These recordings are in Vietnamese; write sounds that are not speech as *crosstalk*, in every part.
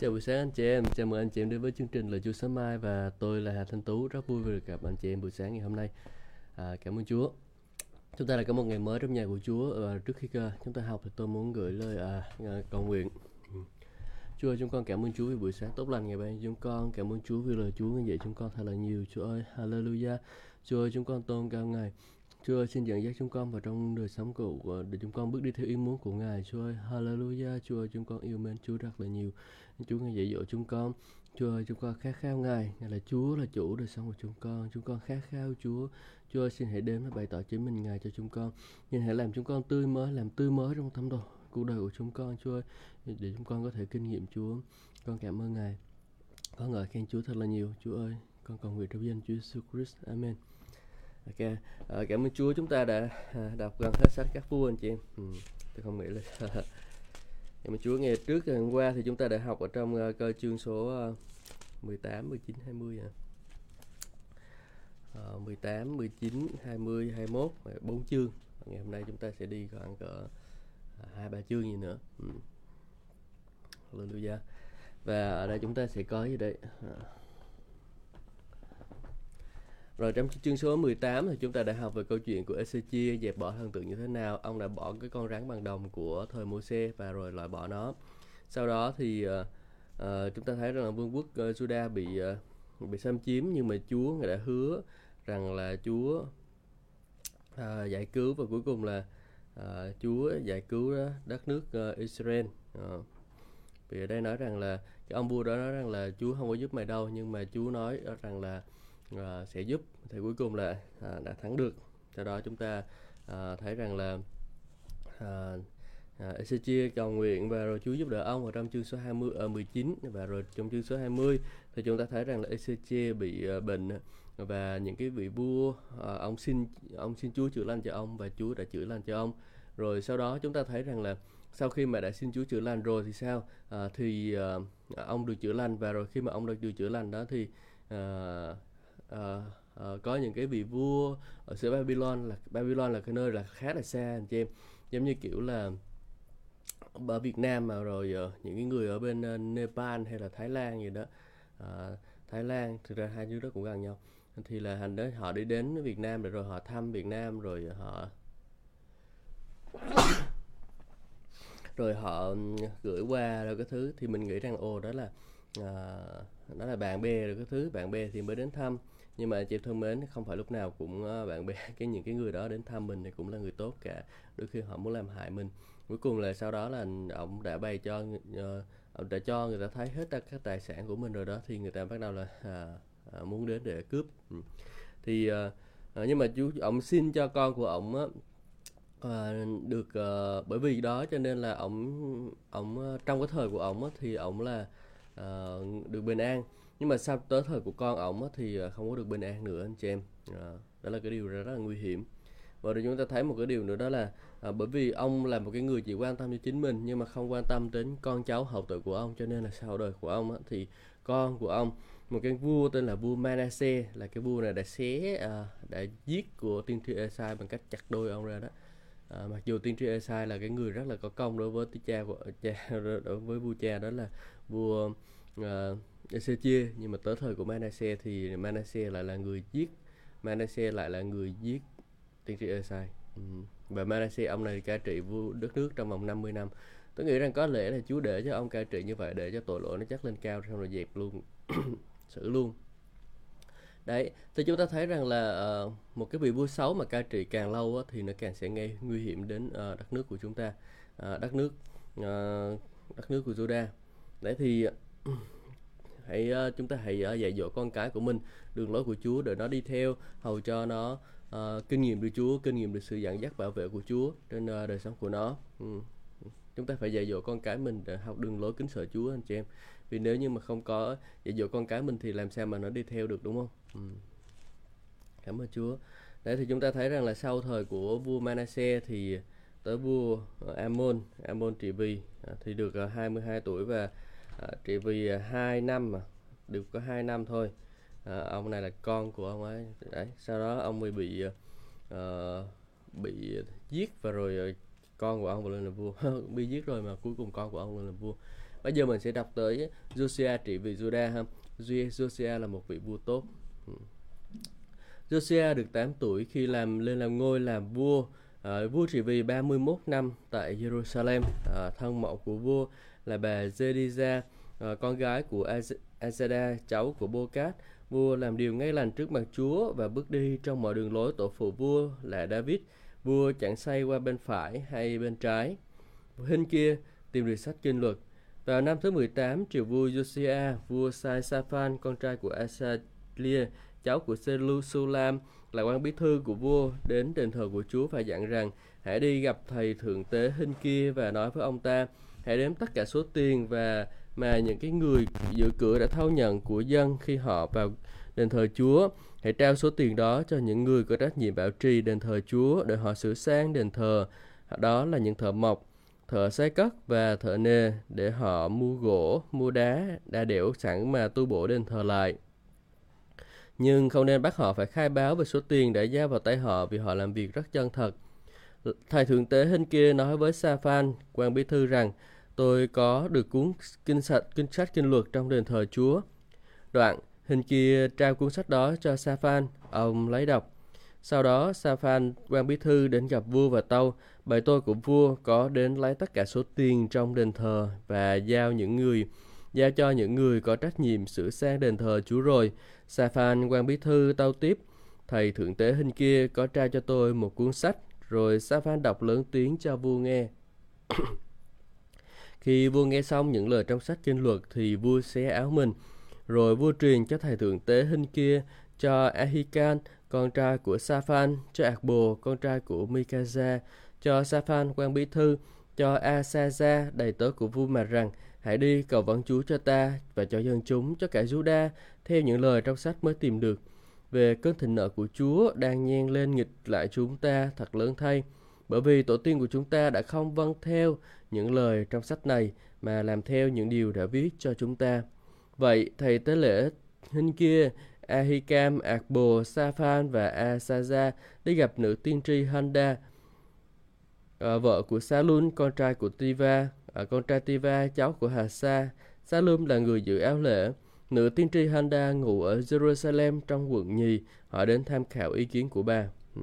Chào buổi sáng anh chị em, chào mừng anh chị em đến với chương trình Lời Chúa sáng mai và tôi là Hà Thanh Tú, rất vui vì được gặp anh chị em buổi sáng ngày hôm nay. À, cảm ơn Chúa. Chúng ta đã có một ngày mới trong nhà của Chúa và trước khi à, chúng ta học thì tôi muốn gửi lời à, à, cầu nguyện. Chúa ơi, chúng con cảm ơn Chúa vì buổi sáng tốt lành ngày hôm chúng con. Cảm ơn Chúa vì lời Chúa ngân dạy chúng con thật là nhiều. Chúa ơi, Hallelujah. Chúa ơi, chúng con tôn cao Ngài. Chúa ơi, xin dẫn dắt chúng con vào trong đời sống của để chúng con bước đi theo ý muốn của Ngài. Chúa ơi, Hallelujah. Chúa ơi, chúng con yêu mến Chúa rất là nhiều. Chúa ngài dạy dỗ chúng con. Chúa ơi, chúng con khát khao Ngài. Ngài là Chúa, là chủ đời sống của chúng con. Chúng con khát khao Chúa. Chúa ơi, xin hãy đến và bày tỏ chính mình Ngài cho chúng con. Nhưng hãy làm chúng con tươi mới, làm tươi mới trong tâm đồ cuộc đời của chúng con. Chúa ơi, để chúng con có thể kinh nghiệm Chúa. Con cảm ơn Ngài. Con ngợi khen Chúa thật là nhiều. Chúa ơi, con cầu nguyện trong danh Chúa Jesus Christ. Amen. Ok, à, cảm ơn Chúa chúng ta đã à, đọc gần hết sách các vua anh chị em. Ừ, tôi không nghĩ là *laughs* cảm ơn Chúa nghe trước hôm qua thì chúng ta đã học ở trong uh, cơ chương số uh, 18, 19, 20 à. Uh, 18, 19, 20, 21 4 chương. Ngày hôm nay chúng ta sẽ đi khoảng cỡ à, hai ba chương gì nữa. Ừ. Hallelujah. Và ở đây chúng ta sẽ có gì đây? À. Rồi trong chương số 18 thì chúng ta đã học về câu chuyện của Ezechia dẹp bỏ thần tượng như thế nào. Ông đã bỏ cái con rắn bằng đồng của thời Môi-se và rồi loại bỏ nó. Sau đó thì uh, uh, chúng ta thấy rằng là vương quốc uh, Juda bị uh, bị xâm chiếm nhưng mà Chúa ngài đã hứa rằng là Chúa uh, giải cứu và cuối cùng là uh, Chúa giải cứu đất nước uh, Israel. Uh, vì ở đây nói rằng là cái ông vua đó nói rằng là Chúa không có giúp mày đâu nhưng mà Chúa nói rằng là à, sẽ giúp thì cuối cùng là à, đã thắng được do đó chúng ta à, thấy rằng là à, À, Ezechia cầu nguyện và rồi Chúa giúp đỡ ông ở trong chương số 20 ở 19 và rồi trong chương số 20 thì chúng ta thấy rằng là Ezechia bị uh, bệnh và những cái vị vua uh, ông xin ông xin Chúa chữa lành cho ông và Chúa đã chữa lành cho ông. Rồi sau đó chúng ta thấy rằng là sau khi mà đã xin Chúa chữa lành rồi thì sao? À, thì uh, ông được chữa lành và rồi khi mà ông được, được chữa lành đó thì uh, uh, uh, có những cái vị vua ở xứ Babylon là Babylon là cái nơi là khá là xa anh chị em. Giống như kiểu là ở Việt Nam mà rồi uh, những cái người ở bên uh, Nepal hay là Thái Lan gì đó uh, Thái Lan thực ra hai nước đó cũng gần nhau. Thì là hành đó họ đi đến Việt Nam rồi họ thăm Việt Nam rồi họ *coughs* rồi họ gửi qua rồi cái thứ. Thì mình nghĩ rằng ồ đó là à, đó là bạn bè rồi cái thứ bạn bè thì mới đến thăm nhưng mà chị thân mến không phải lúc nào cũng ờ, bạn bè *laughs* cái những cái người đó đến thăm mình thì cũng là người tốt cả. Đôi khi họ muốn làm hại mình. Cuối cùng là sau đó là ông đã bày cho ông ờ, đã cho người ta thấy hết các tài sản của mình rồi đó thì người ta bắt đầu là à, à, muốn đến để cướp. Ừ. Thì à, nhưng mà chú ông xin cho con của ông á, à, được à, bởi vì đó cho nên là ông ông trong cái thời của ông thì ông là à, được bình an nhưng mà sau tới thời của con ổng thì à, không có được bình an nữa anh chị em. À, đó là cái điều rất là nguy hiểm. Và rồi chúng ta thấy một cái điều nữa đó là à, bởi vì ông là một cái người chỉ quan tâm cho chính mình nhưng mà không quan tâm đến con cháu hậu tự của ông cho nên là sau đời của ông á, thì con của ông một cái vua tên là vua Manasseh là cái vua này đã xé à, đã giết của tiên tri Esai bằng cách chặt đôi ông ra đó. À, mặc dù tiên tri Esai là cái người rất là có công đối với cha của cha *laughs* đối với vua cha đó là vua à, Ezechia nhưng mà tới thời của Manasseh thì Manasseh lại là người giết Manasseh lại là người giết tiên tri Esai ừ. và Manasseh ông này cai trị vua đất nước trong vòng 50 năm tôi nghĩ rằng có lẽ là Chúa để cho ông cai trị như vậy để cho tội lỗi nó chắc lên cao xong rồi dẹp luôn *coughs* xử luôn đấy thì chúng ta thấy rằng là uh, một cái vị vua xấu mà cai trị càng lâu á, thì nó càng sẽ gây nguy hiểm đến uh, đất nước của chúng ta uh, đất nước uh, đất nước của Juda. đấy thì hãy uh, chúng ta hãy uh, dạy dỗ con cái của mình đường lối của Chúa để nó đi theo hầu cho nó uh, kinh nghiệm được Chúa kinh nghiệm được sự dẫn dắt bảo vệ của Chúa trên uh, đời sống của nó ừ. chúng ta phải dạy dỗ con cái mình để học đường lối kính sợ Chúa anh chị em vì nếu như mà không có dạy dỗ con cái mình thì làm sao mà nó đi theo được đúng không ừ. cảm ơn Chúa đấy thì chúng ta thấy rằng là sau thời của vua Manasseh thì tới vua Amon Amon trị vì à, thì được 22 tuổi và Ờ, à, trị vì ờ, hai năm mà được có hai năm thôi. À, ông này là con của ông ấy. Đấy sau đó ông ấy bị uh, bị giết và rồi con của ông lên làm vua. *laughs* Bị giết rồi mà cuối cùng con của ông lên làm vua. Bây giờ mình sẽ đọc tới Josiah trị vì Judah ha. Josiah là một vị vua tốt. Ừ. Josiah được 8 tuổi khi làm lên làm ngôi làm vua à, vua trị vì 31 năm tại Jerusalem à, thân mẫu của vua là bà Zediza ờ, con gái của Azada cháu của Bocat. Vua làm điều ngay lành trước mặt Chúa và bước đi trong mọi đường lối tổ phụ vua là David. Vua chẳng say qua bên phải hay bên trái. Hình kia tìm được sách kinh luật. Vào năm thứ 18, triều vua Josiah, vua Sai Safan, con trai của Asalia, cháu của Selusulam, là quan bí thư của vua, đến đền thờ của Chúa và dặn rằng, hãy đi gặp thầy thượng tế hình kia và nói với ông ta, hãy đếm tất cả số tiền và mà những cái người giữ cửa đã thâu nhận của dân khi họ vào đền thờ Chúa. Hãy trao số tiền đó cho những người có trách nhiệm bảo trì đền thờ Chúa để họ sửa sang đền thờ. Đó là những thợ mộc, thợ xây cất và thợ nề để họ mua gỗ, mua đá, đa đẽo sẵn mà tu bổ đền thờ lại. Nhưng không nên bắt họ phải khai báo về số tiền đã giao vào tay họ vì họ làm việc rất chân thật. Thầy thượng tế hình kia nói với Sa Phan, quan bí thư rằng, tôi có được cuốn kinh sách, kinh sách kinh luật trong đền thờ Chúa. Đoạn, hình kia trao cuốn sách đó cho Sa Phan, ông lấy đọc. Sau đó, Sa Phan, quan bí thư đến gặp vua và tâu, bởi tôi của vua có đến lấy tất cả số tiền trong đền thờ và giao những người giao cho những người có trách nhiệm sửa sang đền thờ Chúa rồi. Sa Phan, quan bí thư tâu tiếp, thầy thượng tế hình kia có trao cho tôi một cuốn sách, rồi Sa đọc lớn tiếng cho vua nghe. *coughs* Khi vua nghe xong những lời trong sách kinh luật thì vua xé áo mình. Rồi vua truyền cho thầy thượng tế hình kia, cho Ahikan, con trai của Safan, cho Akbo, con trai của Mikaza, cho Safan quan bí thư, cho Asaza, đầy tớ của vua mà rằng, hãy đi cầu vấn Chúa cho ta và cho dân chúng, cho cả Juda, theo những lời trong sách mới tìm được. Về cơn thịnh nợ của Chúa đang nhen lên nghịch lại chúng ta thật lớn thay, bởi vì tổ tiên của chúng ta đã không vâng theo những lời trong sách này mà làm theo những điều đã viết cho chúng ta. Vậy thầy tế lễ hình kia Ahikam, Akbo, Safan và Asaza đi gặp nữ tiên tri Handa, à, vợ của Salun, con trai của Tiva, à, con trai Tiva, cháu của Hasa. Salum là người giữ áo lễ. Nữ tiên tri Handa ngủ ở Jerusalem trong quận nhì. Họ đến tham khảo ý kiến của bà. Ừ.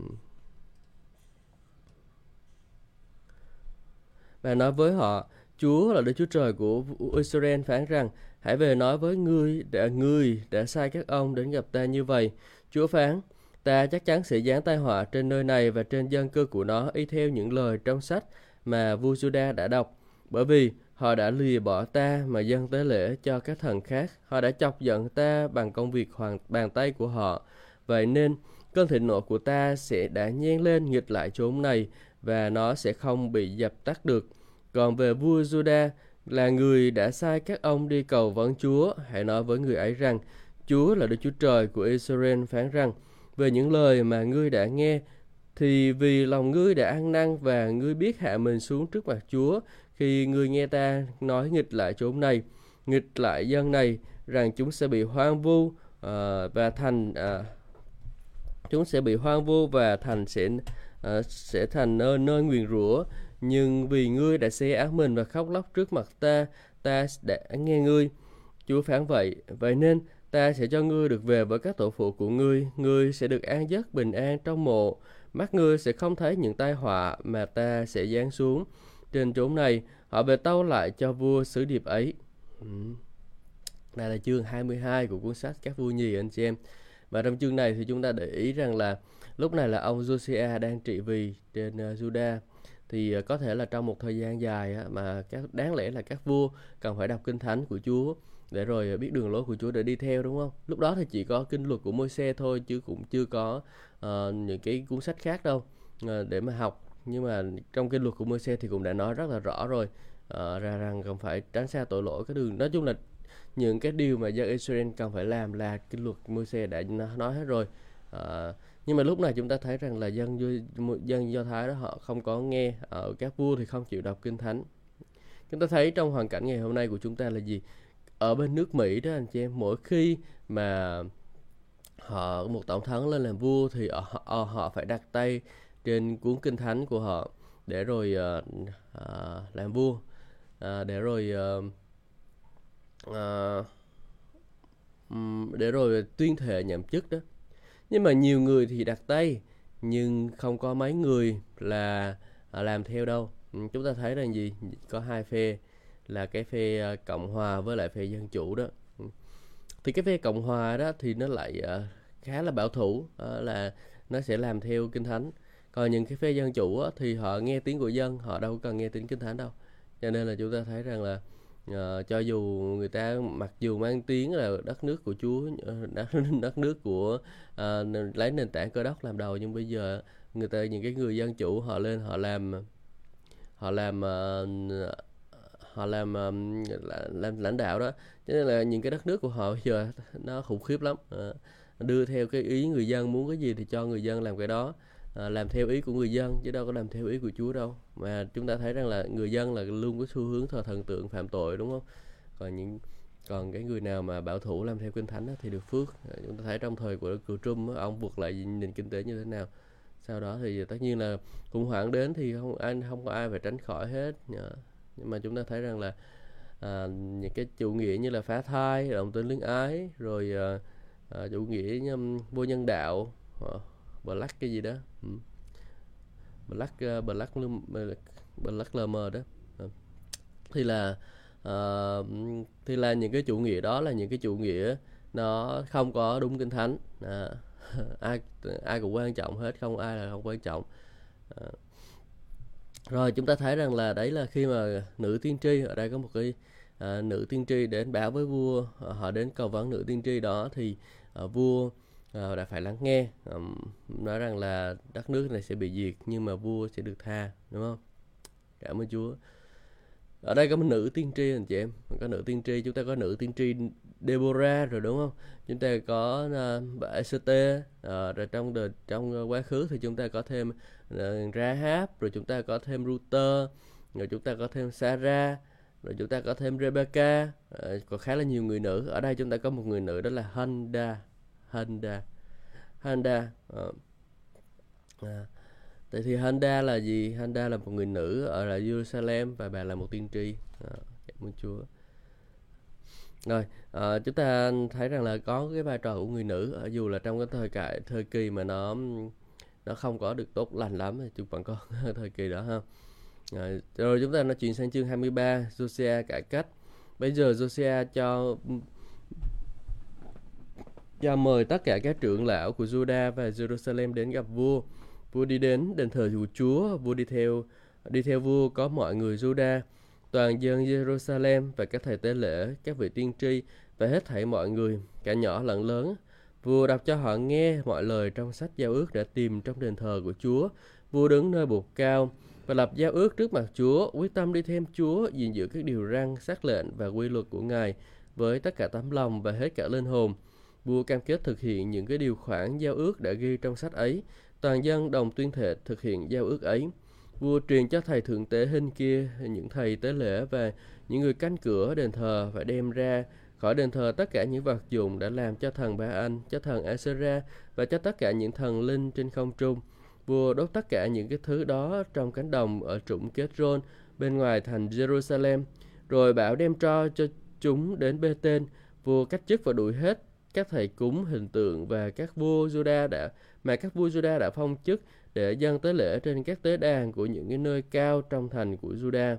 Bà nói với họ, Chúa là Đức Chúa Trời của Israel phán rằng, hãy về nói với ngươi đã ngươi đã sai các ông đến gặp ta như vậy. Chúa phán, ta chắc chắn sẽ giáng tai họa trên nơi này và trên dân cư của nó y theo những lời trong sách mà vua Juda đã đọc. Bởi vì họ đã lìa bỏ ta mà dâng tế lễ cho các thần khác. Họ đã chọc giận ta bằng công việc hoàng bàn tay của họ. Vậy nên, cơn thịnh nộ của ta sẽ đã nhen lên nghịch lại chốn này và nó sẽ không bị dập tắt được. Còn về vua Juda là người đã sai các ông đi cầu vấn Chúa, hãy nói với người ấy rằng, Chúa là Đức Chúa Trời của Israel phán rằng, về những lời mà ngươi đã nghe, thì vì lòng ngươi đã ăn năn và ngươi biết hạ mình xuống trước mặt Chúa khi người nghe ta nói nghịch lại chốn này, nghịch lại dân này, rằng chúng sẽ bị hoang vu uh, và thành uh, chúng sẽ bị hoang vu và thành sẽ uh, sẽ thành nơi nơi nguyền rủa nhưng vì ngươi đã xé áo mình và khóc lóc trước mặt ta, ta đã nghe ngươi. Chúa phán vậy, vậy nên ta sẽ cho ngươi được về với các tổ phụ của ngươi, ngươi sẽ được an giấc bình an trong mộ, mắt ngươi sẽ không thấy những tai họa mà ta sẽ giáng xuống. Trên chốn này, họ về tâu lại cho vua sứ điệp ấy. Ừ. Đây là chương 22 của cuốn sách Các vua nhì anh chị em. Và trong chương này thì chúng ta để ý rằng là lúc này là ông Josiah đang trị vì trên ờ, uh, Judah thì uh, có thể là trong một thời gian dài mà các đáng lẽ là các vua cần phải đọc kinh thánh của Chúa để rồi ờ, biết đường lối của Chúa để đi theo đúng không? Lúc đó thì chỉ có kinh luật của Môi-se thôi chứ cũng chưa có uh, những cái cuốn sách khác đâu uh, để mà học. Nhưng mà trong cái luật của Môi-se thì cũng đã nói rất là rõ rồi uh, ra rằng cần phải tránh xa tội lỗi cái đường. Nói chung là những cái điều mà dân Israel cần phải làm là kinh luật môi xe đã nói hết rồi. à, nhưng mà lúc này chúng ta thấy rằng là dân dân do thái đó họ không có nghe ở các vua thì không chịu đọc kinh thánh chúng ta thấy trong hoàn cảnh ngày hôm nay của chúng ta là gì ở bên nước mỹ đó anh chị em mỗi khi mà họ một tổng thống lên làm vua thì họ, họ phải đặt tay trên cuốn kinh thánh của họ. Để rồi uh, uh, làm vua. Uh, để rồi uh, uh, để rồi tuyên thệ nhậm chức đó. Nhưng mà nhiều người thì đặt tay nhưng không có mấy người là à, làm theo đâu. Chúng ta thấy là gì? Có hai phe là cái phe cộng hòa với lại phe dân chủ đó. Thì cái phe cộng hòa đó thì nó lại uh, khá là bảo thủ là nó sẽ làm theo kinh thánh còn những cái phe dân chủ á, thì họ nghe tiếng của dân họ đâu cần nghe tiếng kinh thánh đâu. Cho nên là chúng ta thấy rằng là uh, cho dù người ta mặc dù mang tiếng là đất nước của Chúa ờ, đất, *laughs* đất nước của uh, lấy nền tảng cơ đốc làm đầu nhưng bây giờ người ta những cái người dân chủ họ lên họ làm họ làm uh, họ làm um, làm lãnh đạo đó. Cho nên là những cái đất nước của họ giờ nó khủng khiếp lắm. Uh, đưa theo cái ý người dân muốn cái gì thì cho người dân làm cái đó à, làm theo ý của người dân chứ đâu có làm theo ý của Chúa đâu. Mà chúng ta thấy rằng là người dân là luôn có xu hướng thờ thần tượng phạm tội đúng không? Còn những còn cái người nào mà bảo thủ làm theo kinh thánh thì được phước. À, chúng ta thấy trong thời của cựu trung ông vượt lại nền kinh tế như thế nào. Sau đó thì tất nhiên là khủng hoảng đến thì không anh không có ai phải tránh khỏi hết. Ờ, nhưng mà chúng ta thấy rằng là à, những cái chủ nghĩa như là phá thai đồng tính luyến ái rồi à, à, chủ nghĩa um, vô nhân đạo à, black cái gì đó ừ. black uh, black black lm đó ừ. thì là uh, thì là những cái chủ nghĩa đó là những cái chủ nghĩa nó không có đúng kinh thánh à, *laughs* ai ai cũng quan trọng hết không ai là không quan trọng à. rồi chúng ta thấy rằng là đấy là khi mà nữ tiên tri ở đây có một cái à, nữ tiên tri đến báo với vua họ đến cầu vấn nữ tiên tri đó thì à, vua Ờ, đã phải lắng nghe um, nói rằng là đất nước này sẽ bị diệt nhưng mà vua sẽ được tha đúng không? Cảm ơn Chúa. Ở đây có một nữ tiên tri anh chị em có nữ tiên tri chúng ta có nữ tiên tri Deborah rồi đúng không? Chúng ta có uh, bà Esther uh, rồi trong đời trong quá khứ thì chúng ta có thêm uh, Rahab rồi chúng ta có thêm Ruther rồi chúng ta có thêm Sarah rồi chúng ta có thêm Rebecca uh, khá là nhiều người nữ. Ở đây chúng ta có một người nữ đó là Honda. Honda. Honda uh, à, tại thì Honda là gì? Honda là một người nữ ở là Jerusalem và bà là một tiên tri. À, cảm ơn Chúa. Rồi à, chúng ta thấy rằng là có cái vai trò của người nữ ở dù là trong cái thời cải thời kỳ mà nó nó không có được tốt lành lắm thì chúng vẫn có *laughs* thời kỳ đó ha. À, rồi chúng ta nói chuyện sang chương 23 Josiah cải cách. Bây giờ Josiah cho và mời tất cả các trưởng lão của Juda và Jerusalem đến gặp vua. Vua đi đến đền thờ của Chúa, vua đi theo đi theo vua có mọi người Juda, toàn dân Jerusalem và các thầy tế lễ, các vị tiên tri và hết thảy mọi người, cả nhỏ lẫn lớn. Vua đọc cho họ nghe mọi lời trong sách giao ước đã tìm trong đền thờ của Chúa. Vua đứng nơi bục cao và lập giao ước trước mặt Chúa, quyết tâm đi thêm Chúa, gìn giữ các điều răn, xác lệnh và quy luật của Ngài với tất cả tấm lòng và hết cả linh hồn Vua cam kết thực hiện những cái điều khoản giao ước đã ghi trong sách ấy. Toàn dân đồng tuyên thệ thực hiện giao ước ấy. Vua truyền cho thầy thượng tế hình kia, những thầy tế lễ và những người canh cửa đền thờ phải đem ra khỏi đền thờ tất cả những vật dụng đã làm cho thần Ba Anh, cho thần Asera và cho tất cả những thần linh trên không trung. Vua đốt tất cả những cái thứ đó trong cánh đồng ở trũng Ketron bên ngoài thành Jerusalem, rồi bảo đem tro cho chúng đến bê tên. Vua cách chức và đuổi hết các thầy cúng hình tượng và các vua Juda đã mà các vua Juda đã phong chức để dâng tế lễ trên các tế đàn của những cái nơi cao trong thành của Juda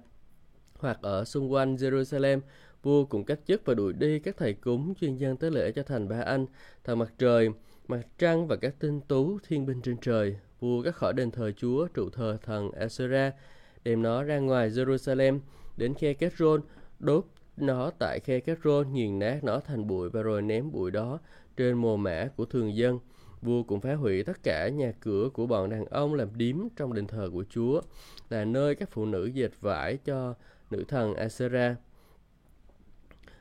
hoặc ở xung quanh Jerusalem vua cũng cách chức và đuổi đi các thầy cúng chuyên dân tế lễ cho thành Ba Anh, thần mặt trời, mặt trăng và các tinh tú thiên binh trên trời. Vua cắt khỏi đền thờ Chúa trụ thờ thần Asera, đem nó ra ngoài Jerusalem đến khe Kết Rôn, đốt nó tại khe các rô nghiền nát nó thành bụi và rồi ném bụi đó trên mồ mã của thường dân. Vua cũng phá hủy tất cả nhà cửa của bọn đàn ông làm điếm trong đền thờ của Chúa, là nơi các phụ nữ dệt vải cho nữ thần Asera.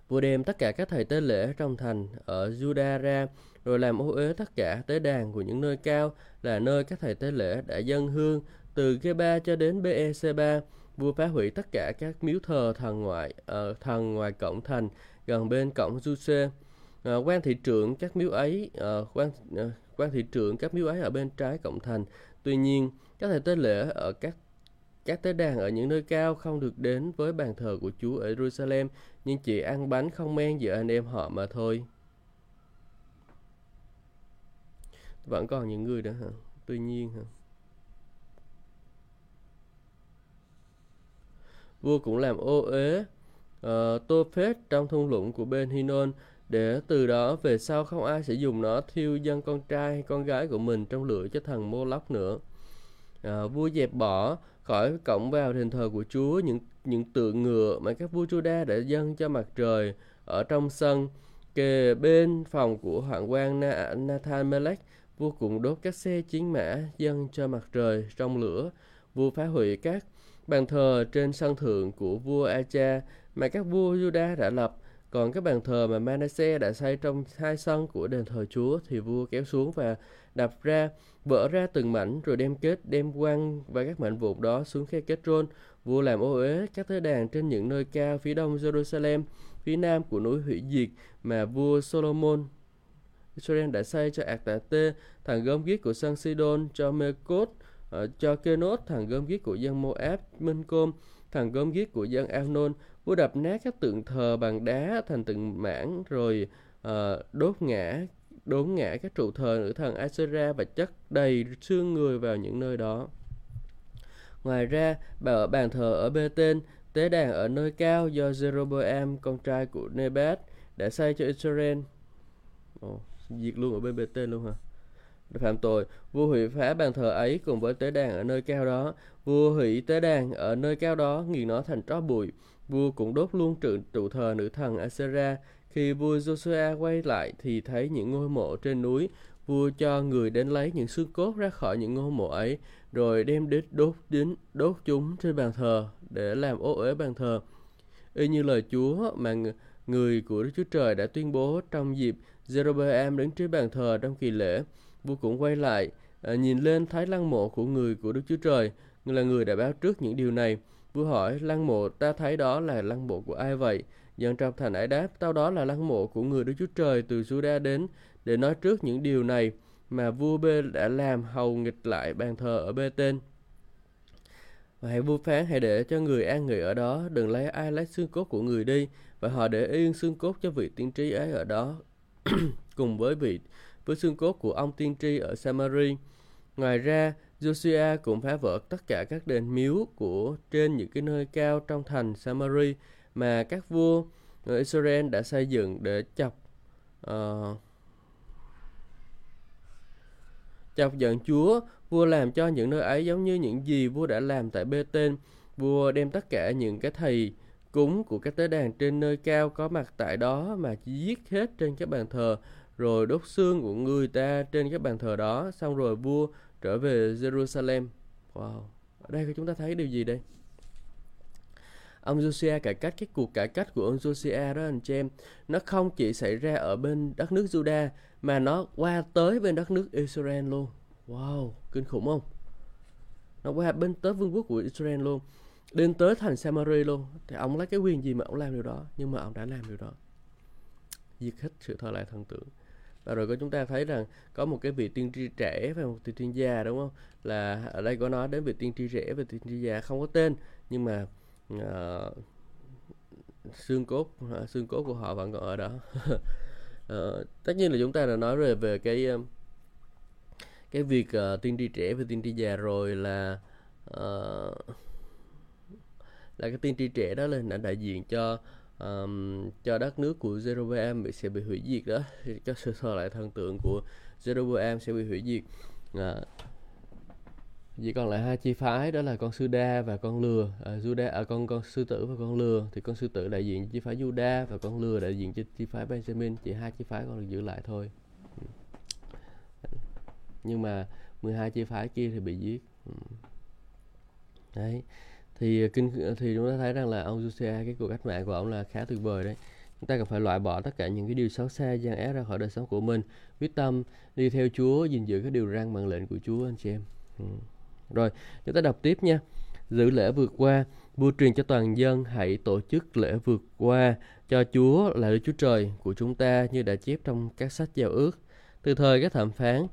Vua đem tất cả các thầy tế lễ trong thành ở Juda ra, rồi làm ô uế tất cả tế đàn của những nơi cao, là nơi các thầy tế lễ đã dâng hương từ Geba cho đến Beceba vua phá hủy tất cả các miếu thờ thần ngoại uh, thần ngoài cổng thành gần bên cổng Giuse. Uh, ờ, quan thị trưởng các miếu ấy uh, quan uh, quan thị trưởng các miếu ấy ở bên trái cổng thành. Tuy nhiên, các thầy tế lễ ở các các tế đàn ở những nơi cao không được đến với bàn thờ của Chúa ở Jerusalem, nhưng chỉ ăn bánh không men giữa anh em họ mà thôi. Vẫn còn những người đó hả? Tuy nhiên hả? Vua cũng làm ô uế. Ờ, uh, tô phết trong thung lũng của bên Hinon để từ đó về sau không ai sẽ dùng nó thiêu dân con trai hay con gái của mình trong lửa cho thần mô lóc nữa. À, vua dẹp bỏ khỏi cổng vào đền thờ của Chúa những những tượng ngựa mà các vua Juda đã dâng cho mặt trời ở trong sân. Kề bên phòng của hoàng quan Na, Nathan Melech vua cũng đốt các xe chiến mã dâng cho mặt trời trong lửa. Vua phá hủy các bàn thờ trên sân thượng của vua Acha mà các vua Juda đã lập còn các bàn thờ mà Manasseh đã xây trong hai sân của đền thờ Chúa thì vua kéo xuống và đập ra, vỡ ra từng mảnh rồi đem kết, đem quăng và các mảnh vụn đó xuống khe kết rôn. Vua làm ô uế các tế đàn trên những nơi cao phía đông Jerusalem, phía nam của núi hủy diệt mà vua Solomon Israel đã xây cho Ạc-tà-tê, thằng gom ghiết của sân Sidon, cho Mekot, uh, cho Kenoth thằng gom ghiếc của dân Moab, Minh Côm, thằng gom ghiếc của dân Amnon, vua đập nát các tượng thờ bằng đá thành từng mảng rồi uh, đốt ngã đốn ngã các trụ thờ nữ thần Asera và chất đầy xương người vào những nơi đó. Ngoài ra, bà ở bàn thờ ở Bê-tên, tế đàn ở nơi cao do Jeroboam, con trai của Nebat, đã xây cho Israel. Ồ, diệt luôn ở bên Bê-tên luôn hả? Phạm tội vua hủy phá bàn thờ ấy cùng với tế đàn ở nơi cao đó. Vua hủy tế đàn ở nơi cao đó nghiền nó thành tro bụi. Vua cũng đốt luôn trụ, trụ thờ nữ thần Asera. Khi vua Joshua quay lại thì thấy những ngôi mộ trên núi. Vua cho người đến lấy những xương cốt ra khỏi những ngôi mộ ấy rồi đem đến đốt đến đốt chúng trên bàn thờ để làm ô uế bàn thờ. Y như lời Chúa mà người của Đức Chúa Trời đã tuyên bố trong dịp Jeroboam đến trước bàn thờ trong kỳ lễ vua cũng quay lại à, nhìn lên thấy lăng mộ của người của Đức Chúa Trời. Người là người đã báo trước những điều này. Vua hỏi lăng mộ ta thấy đó là lăng mộ của ai vậy? Dân trong thành ấy đáp tao đó là lăng mộ của người Đức Chúa Trời từ Juda đến để nói trước những điều này mà vua Bê đã làm hầu nghịch lại bàn thờ ở Bê tên. Và hãy vua phán hãy để cho người an nghỉ ở đó đừng lấy ai lấy xương cốt của người đi và họ để yên xương cốt cho vị tiên tri ấy ở đó *clears throat* cùng với vị với xương cốt của ông tiên tri ở Samari. Ngoài ra, Josiah cũng phá vỡ tất cả các đền miếu của trên những cái nơi cao trong thành Samari mà các vua người Israel đã xây dựng để chọc uh, chọc giận Chúa. Vua làm cho những nơi ấy giống như những gì vua đã làm tại Bê Tên. Vua đem tất cả những cái thầy cúng của các tế đàn trên nơi cao có mặt tại đó mà giết hết trên các bàn thờ rồi đốt xương của người ta trên các bàn thờ đó, xong rồi vua trở về Jerusalem. Wow, ở đây chúng ta thấy điều gì đây? Ông Josiah cải cách, cái cuộc cải cách của ông Josiah đó, anh chị em, nó không chỉ xảy ra ở bên đất nước Juda, mà nó qua tới bên đất nước Israel luôn. Wow, kinh khủng không? Nó qua bên tới vương quốc của Israel luôn. Đến tới thành Samari luôn. Thì ông lấy cái quyền gì mà ông làm điều đó? Nhưng mà ông đã làm điều đó. Diệt hết sự thờ lại thần tượng và rồi có chúng ta thấy rằng có một cái vị tiên tri trẻ và một vị tiên tri già đúng không? Là ở đây có nói đến vị tiên tri trẻ và tiên tri già không có tên nhưng mà uh, xương cốt uh, xương cốt của họ vẫn còn ở đó. Uh, *laughs* tất nhiên là chúng ta đã nói về về cái uh, cái việc uh, tiên tri trẻ và tiên tri già rồi là uh, là cái tiên tri trẻ đó là đại diện cho um, cho đất nước của Jeroboam bị sẽ bị hủy diệt đó. Thì cho sơ sơ lại thần tượng của Jeroboam sẽ bị hủy diệt. À, chỉ còn lại hai chi phái đó là con sư đa và con lừa. À, Juda à, con con sư tử và con lừa. Thì con sư tử đại diện chi phái Juda và con lừa đại diện cho chi phái Benjamin. Chỉ hai chi phái còn được giữ lại thôi. Ừ. Nhưng mà 12 chi phái kia thì bị giết. Ừ. Đấy thì ờ, kinh ờ, thì chúng ta thấy rằng là ông Josiah, cái cuộc cách mạng của ông là khá tuyệt vời đấy. Chúng ta cần phải loại bỏ tất cả những cái điều xấu xa, gian ác ra khỏi đời sống của mình. Quyết tâm đi theo Chúa, gìn giữ cái điều răn mạng lệnh của Chúa, anh chị em. Ừ. rồi, chúng ta đọc tiếp nha. Giữ lễ vượt qua, vua truyền cho toàn dân, hãy tổ chức lễ vượt qua cho Chúa là Đức Chúa Trời của chúng ta như đã chép trong các sách giao ước. Từ thời các thẩm phán,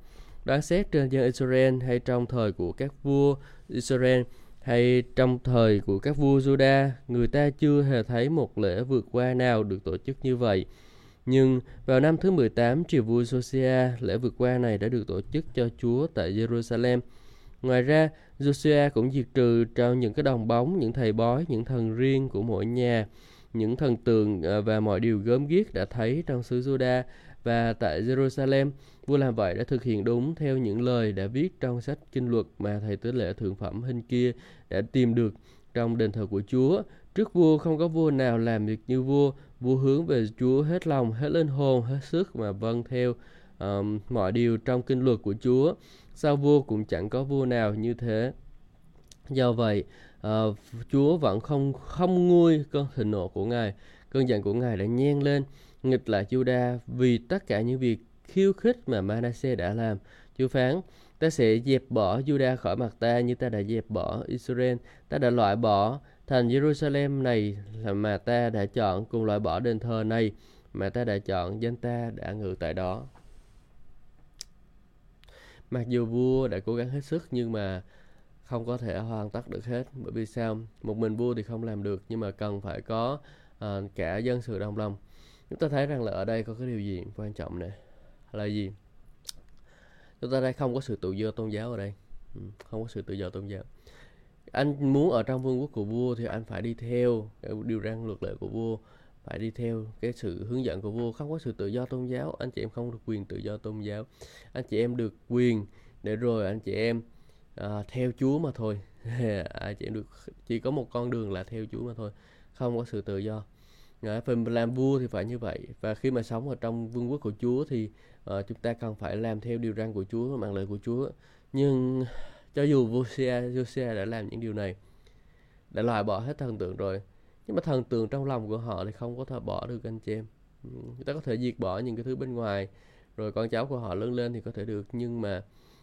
đoán xét trên dân Israel hay trong thời của các vua Israel hay trong thời của các vua Juda, người ta chưa hề thấy một lễ vượt qua nào được tổ chức như vậy. Nhưng vào năm thứ 18 triều vua Josiah, lễ vượt qua này đã được tổ chức cho Chúa tại Jerusalem. Ngoài ra, Josiah cũng diệt trừ cho những cái đồng bóng, những thầy bói, những thần riêng của mỗi nhà, những thần tượng à, và mọi điều gớm ghiếc đã thấy trong xứ Juda và tại Jerusalem. Vua làm vậy đã thực hiện đúng theo những lời đã viết trong sách kinh luật mà thầy tế lễ thượng phẩm hình kia đã tìm được trong đền thờ của Chúa. Trước vua không có vua nào làm việc như vua, vua hướng về Chúa hết lòng, hết linh hồn, hết sức mà vâng theo um, mọi điều trong kinh luật của Chúa. Sau vua cũng chẳng có vua nào như thế. Do vậy, uh, Chúa vẫn không không nguôi cơn thịnh nộ của Ngài. Cơn giận của Ngài đã nhen lên, nghịch lại Juda vì tất cả những việc khiêu khích mà Manasseh đã làm. Chúa phán, ta sẽ dẹp bỏ Juda khỏi mặt ta như ta đã dẹp bỏ Israel. Ta đã loại bỏ thành Jerusalem này mà ta đã chọn cùng loại bỏ đền thờ này mà ta đã chọn danh ta đã ngự tại đó. Mặc dù vua đã cố gắng hết sức nhưng mà không có thể hoàn tất được hết bởi vì sao một mình vua thì không làm được nhưng mà cần phải có uh, cả dân sự đồng lòng chúng ta thấy rằng là ở đây có cái điều gì quan trọng này là gì? Chúng ta đây không có sự tự do tôn giáo ở đây. Ừ, không có sự tự do tôn giáo. Anh muốn ở trong vương quốc của vua thì anh phải đi theo điều răn luật lệ của vua phải đi theo cái sự hướng dẫn của vua. Không có sự tự do tôn giáo anh chị em không được quyền tự do tôn giáo. Anh chị em được quyền để rồi anh chị em à, theo Chúa mà thôi. *laughs* Anh chị em được chỉ có một con đường là theo Chúa mà thôi. Không có sự tự do à, phần làm vua thì phải như vậy. Và khi mà sống ở trong vương quốc của Chúa thì uh, chúng ta cần phải làm theo điều răn của Chúa mạng lệnh của Chúa. Nhưng cho dù Josiah, Josiah đã làm những điều này đã loại bỏ hết thần tượng rồi nhưng mà thần tượng trong lòng của họ thì không có thể bỏ được anh chị em. Người ta có thể diệt bỏ những cái thứ bên ngoài rồi con cháu của họ lớn lên thì có thể được nhưng mà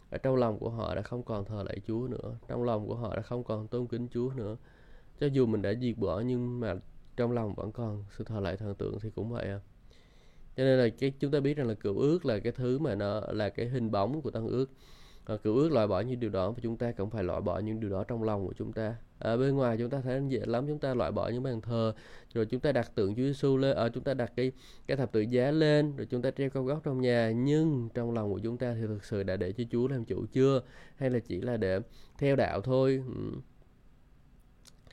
ở trong lòng của họ đã không còn thờ lạy Chúa nữa trong lòng của họ đã không còn tôn kính Chúa nữa. Cho dù mình đã diệt bỏ nhưng mà trong lòng vẫn còn sự thờ lạy thần tượng thì cũng vậy à. Cho nên là cái chúng ta biết rằng là cựu ước là cái thứ mà nó là cái hình bóng của tân ước. À, cựu ước loại bỏ những điều đó và chúng ta cũng phải loại bỏ những điều đó trong lòng của chúng ta. À, bên ngoài chúng ta thấy dễ lắm chúng ta loại bỏ những bàn thờ rồi chúng ta đặt tượng Chúa Giêsu lên ở à, chúng ta đặt cái cái thập tự giá lên rồi chúng ta treo cao góc trong nhà. Nhưng trong lòng của chúng ta thì thực sự đã để cho Chúa làm chủ chưa? Hay là chỉ là để theo đạo thôi? Ừ.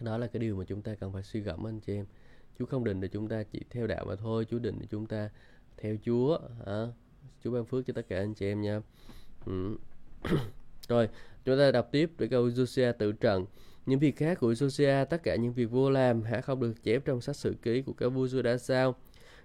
đó là cái điều mà chúng ta cần phải suy gẫm anh chị em. Chúa không định để chúng ta chỉ theo đạo mà thôi Chúa định để chúng ta theo Chúa hả? Chúa ban phước cho tất cả anh chị em nha ừ. *clears throat* rồi chúng ta đọc tiếp để câu Josiah tự trận những việc khác của Josiah tất cả những việc vua làm hả không được chép trong sách sử ký của các vua Judah sao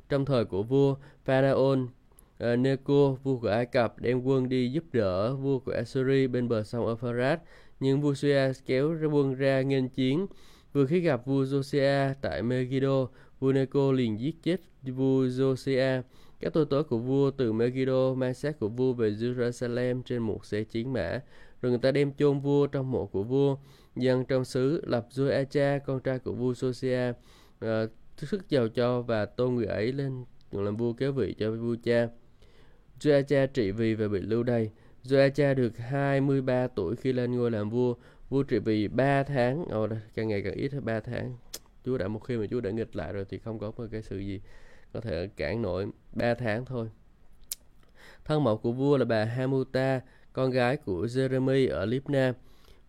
trong thời của vua Pharaoh uh, ờ, Neco, vua của Ai Cập đem quân đi giúp đỡ vua của Assyria bên bờ sông Euphrates, nhưng vua Josiah kéo ra quân ra nghênh chiến. Vừa khi gặp vua Josiah tại Megiddo, vua Neco liền giết chết vua Josiah. Các tôi tớ của vua từ Megiddo mang xác của vua về Jerusalem trên một xe chiến mã, rồi người ta đem chôn vua trong mộ của vua. Dân trong xứ lập Joacha, con trai của vua Josiah, uh, ờ, sức giàu cho và tôn người ấy lên làm vua kế vị cho vua cha. Joacha trị vì và bị lưu đày. Joacha được 23 tuổi khi lên ngôi làm vua. Vua trị vì 3 tháng, oh, càng ngày càng ít hơn 3 tháng. Chúa đã một khi mà Chúa đã nghịch lại rồi thì không có một cái sự gì có thể cản nổi 3 tháng thôi. Thân mẫu của vua là bà Hamuta, con gái của Jeremy ở Libna.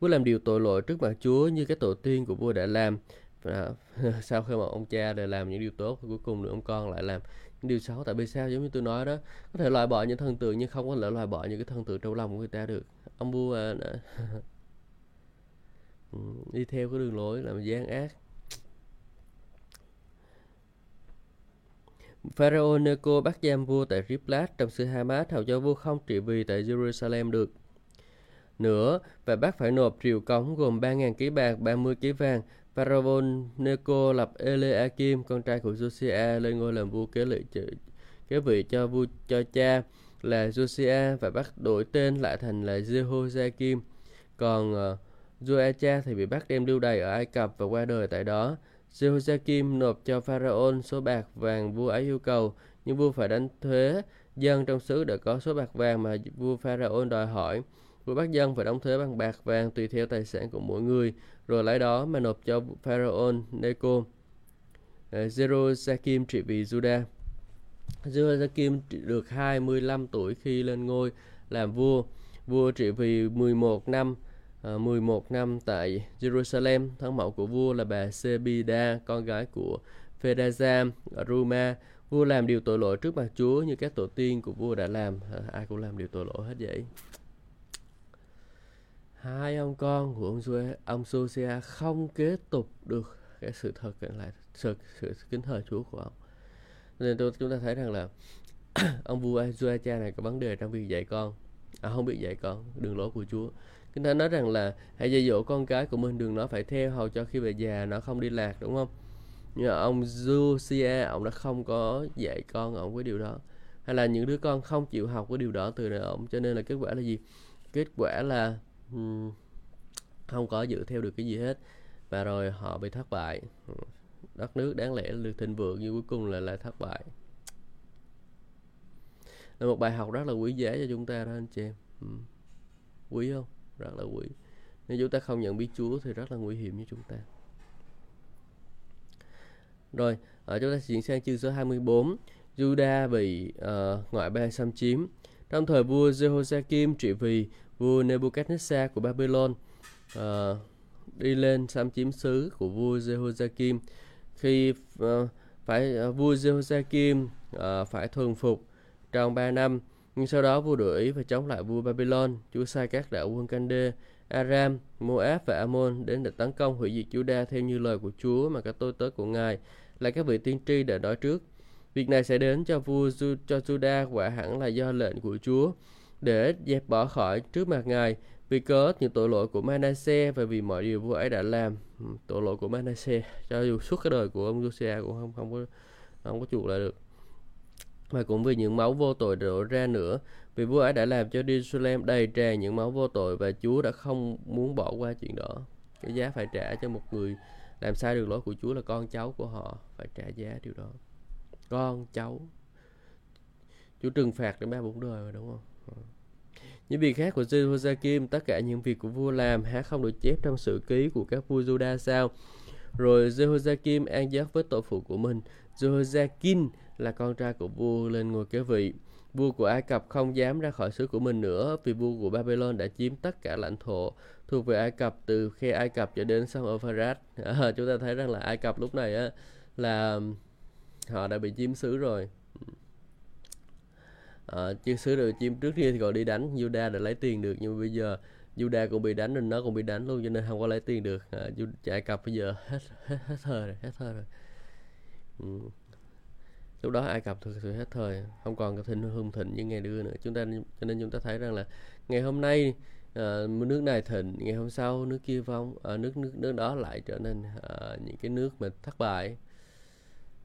Vua làm điều tội lỗi trước mặt Chúa như cái tổ tiên của vua đã làm. à, *laughs* sau khi mà ông cha đã làm những điều tốt cuối cùng nữa ông con lại làm những điều xấu tại vì sao giống như tôi nói đó có thể loại bỏ những thần tượng nhưng không có thể loại bỏ những cái thần tượng trong lòng của người ta được ông vua à, *laughs* đi theo cái đường lối làm gian ác Pharaoh Neco bắt giam vua tại Riplat trong sự Hamas hầu cho vua không trị vì tại Jerusalem được nữa và bác phải nộp triều cống gồm 3.000 kg bạc, 30 kg vàng. Pharaoh Neco lập Eleakim, con trai của Josiah, lên ngôi làm vua kế lệ kế vị cho vua cho cha là Josiah và bắt đổi tên lại thành là Jehoiakim. Còn uh, Joacha thì bị bắt đem lưu đày ở Ai Cập và qua đời tại đó. Jehoiakim nộp cho Pharaoh số bạc vàng vua ấy yêu cầu, nhưng vua phải đánh thuế dân trong xứ đã có số bạc vàng mà vua Pharaoh đòi hỏi. Vua bắt dân phải đóng thuế bằng bạc vàng tùy theo tài sản của mỗi người. rồi lấy đó mà nộp cho Pharaoh Neco. Ờ, Jehoiakim trị vì Judah. Jehoiakim được 25 tuổi khi lên ngôi làm vua. Vua trị vì 11 năm, Ờ, 11 năm tại Jerusalem. Thân mẫu của vua là bà Sebida, con gái của Phedazam ở Ruma. Vua làm điều tội lỗi trước mặt Chúa như các tổ tiên của vua đã làm. À, ai cũng làm điều tội lỗi hết vậy. Hai ông con của ông, Suê, ông Sosia không kế tục được cái sự thật lại sự, sự kính thờ Chúa của ông nên tôi, chúng ta thấy rằng là *clears throat* ông vua Joacha này có vấn đề trong việc dạy con à, không biết dạy con đường lối của Chúa Kinh Thánh nói rằng là hãy dạy dỗ con cái của mình đường nó phải theo hầu cho khi về già nó không đi lạc đúng không? Nhưng mà ông Josiah ông đã không có dạy con ông cái điều đó hay là những đứa con không chịu học cái điều đó từ đời ông cho nên là kết quả là gì? Kết quả là um, không có giữ theo được cái gì hết và rồi họ bị thất bại đất nước đáng lẽ được thịnh vượng nhưng cuối cùng là lại thất bại là một bài học rất là quý giá cho chúng ta đó anh chị em ừ. quý không rất là quý. Nếu chúng ta không nhận biết Chúa thì rất là nguy hiểm với chúng ta. Rồi ở chúng ta chuyển sang chương số 24 Juda bị uh, ngoại bang xâm chiếm. Trong thời vua Jehoiakim trị vì vua Nebuchadnezzar của Babylon uh, đi lên xâm chiếm xứ của vua Jehoiakim khi uh, phải uh, vua Jehoiakim uh, phải thuần phục trong 3 năm nhưng sau đó vua đổi ý và chống lại vua Babylon Chúa sai các đạo quân Cande Aram, Moab và Ammon đến để tấn công hủy diệt Juda theo như lời của Chúa mà các tôi tớ của Ngài là các vị tiên tri đã nói trước. Việc này sẽ đến cho vua cho Juda quả hẳn là do lệnh của Chúa để dẹp bỏ khỏi trước mặt Ngài vì cớ những tội lỗi của Manasseh và vì mọi điều vua ấy đã làm tội lỗi của Manasseh cho dù suốt cái đời của ông Josiah cũng không không có không có chuộc lại được và cũng vì những máu vô tội đổ ra nữa vì vua ấy đã làm cho Jerusalem đầy tràn những máu vô tội và Chúa đã không muốn bỏ qua chuyện đó cái giá phải trả cho một người làm sai đường lối của Chúa là con cháu của họ phải trả giá điều đó con cháu Chúa trừng phạt đến ba bốn đời rồi đúng không. Ừ. Những việc khác của Jehoiakim, tất cả những việc của vua làm há không được chép trong sử ký của các vua Juda sao? Rồi Jehoiakim an giấc với tội phụ của mình. Jehoiakim là con trai của vua lên ngôi kế vị. Vua của Ai Cập không dám ra khỏi xứ của mình nữa vì vua của Babylon đã chiếm tất cả lãnh thổ thuộc về Ai Cập từ khe Ai Cập cho đến sông Euphrates. *laughs* À, chúng ta thấy rằng là Ai Cập lúc này á, là họ đã bị chiếm xứ rồi à, chứ xứ được chiếm trước kia thì còn đi đánh Juda đã lấy tiền được nhưng bây giờ Juda cũng bị đánh nên nó cũng bị đánh luôn cho nên không có lấy tiền được à, Ai Cập bây giờ hết hết hết thời rồi hết thời rồi ừ lúc đó Ai Cập thực sự hết thời không còn cái thịnh hưng thịnh như ngày đưa nữa. Chúng ta cho nên chúng ta thấy rằng là ngày hôm nay à, nước này thịnh ngày hôm sau nước kia vong à, nước nước nước đó lại trở nên à, những cái nước mà thất bại.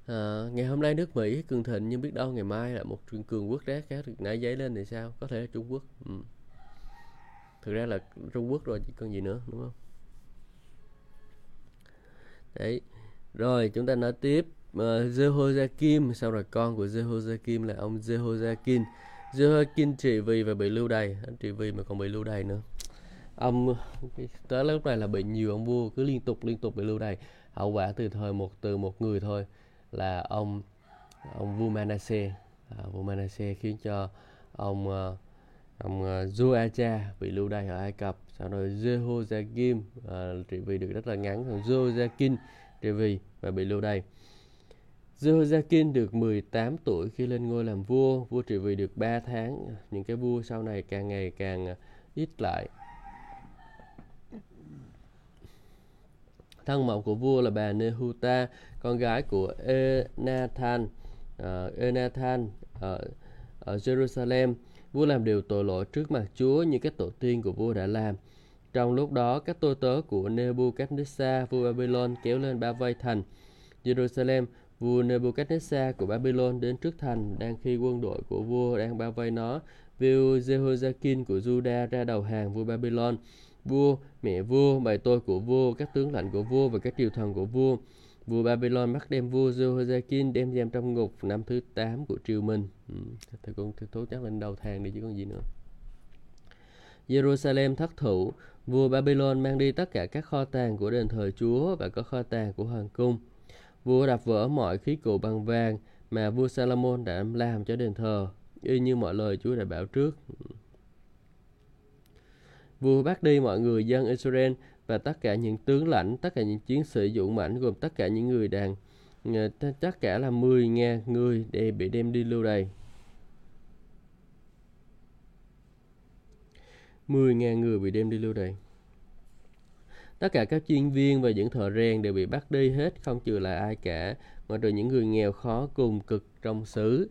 À, ngày hôm nay nước Mỹ cường thịnh nhưng biết đâu ngày mai là một cường quốc khác khác nảy giấy lên thì sao? Có thể là Trung Quốc. Ừ. thực ra là Trung Quốc rồi chỉ còn gì nữa đúng không? Đấy. Rồi chúng ta nói tiếp uh, Jehoiakim sau rồi con của Jehoiakim là ông Jehoiakim. Jehoiakim trị vì và bị lưu đày anh trị vì mà còn bị lưu đày nữa. Ông tới lúc này là bị nhiều ông vua cứ liên tục liên tục bị lưu đày. Hậu quả từ thời một từ một người thôi là ông ông vua Manasseh à, vua Manasseh khiến cho ông uh, ông uh, Joacha bị lưu đày ở Ai Cập. Sau đó Jehoiakim à, uh, trị vì được rất là ngắn còn Joakim trị vì và bị lưu đày. Jehoiakim được 18 tuổi khi lên ngôi làm vua vua trị vì được 3 tháng những cái vua sau này càng ngày càng à, ít lại Thân mẫu của vua là bà Nehuta, con gái của Enathan, uh, Enathan ở, ở Jerusalem. Vua làm điều tội lỗi trước mặt Chúa như các tổ tiên của vua đã làm. Trong lúc đó, các tôi tớ của Nebuchadnezzar, vua Babylon kéo lên bao vây thành. Jerusalem, vua Nebuchadnezzar của Babylon đến trước thành, đang khi quân đội của vua đang bao vây nó. Vua Jehoiakim của Judah ra đầu hàng vua Babylon vua, mẹ vua, bài tôi của vua, các tướng lãnh của vua và các triều thần của vua. Vua Babylon bắt đem vua Jehoiakim đem giam trong ngục năm thứ 8 của triều mình. Ừ, thì cũng thì tốt chắc lên đầu thang đi chứ còn gì nữa. Jerusalem thất thủ, Vua Babylon mang đi tất cả các kho tàng của đền thờ Chúa và các kho tàng của hoàng cung. Vua đập vỡ mọi khí cụ bằng vàng mà vua Salomon đã làm cho đền thờ, y như mọi lời Chúa đã bảo trước. Vua bắt đi mọi người dân Israel và tất cả những tướng lãnh, tất cả những chiến sĩ dũng mãnh gồm tất cả những người đàn ờ, tất cả là 10.000 người để bị đem đi lưu đày. 10.000 người bị đem đi lưu đày. Tất cả các chuyên viên và những thợ rèn đều bị bắt đi hết, không trừ lại ai cả, ngoại trừ những người nghèo khó cùng cực trong xứ.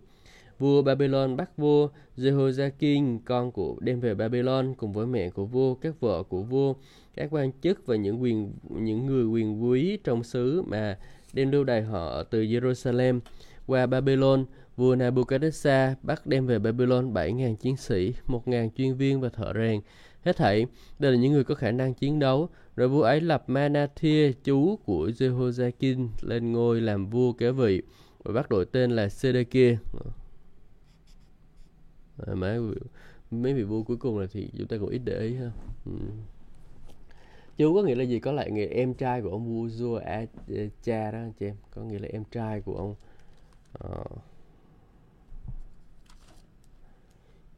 Vua Babylon bắt vua Jehoiakim, con của đem về Babylon cùng với mẹ của vua, các vợ của vua, các quan chức và những quyền những người quyền quý trong xứ mà đem lưu đày họ từ Jerusalem qua Babylon. Vua Nebuchadnezzar bắt đem về Babylon 7.000 chiến sĩ, 1.000 chuyên viên và thợ rèn. Hết thảy, đây là những người có khả năng chiến đấu. Rồi vua ấy lập Manathia, chú của Jehoiakim, lên ngôi làm vua kế vị và bắt đổi tên là Sedekia à, mấy mấy vị vua cuối cùng là thì chúng ta cũng ít để ý ha ừ. chú có nghĩa là gì có lại nghĩa em trai của ông vua vua cha đó anh chị em có nghĩa là em trai của ông À.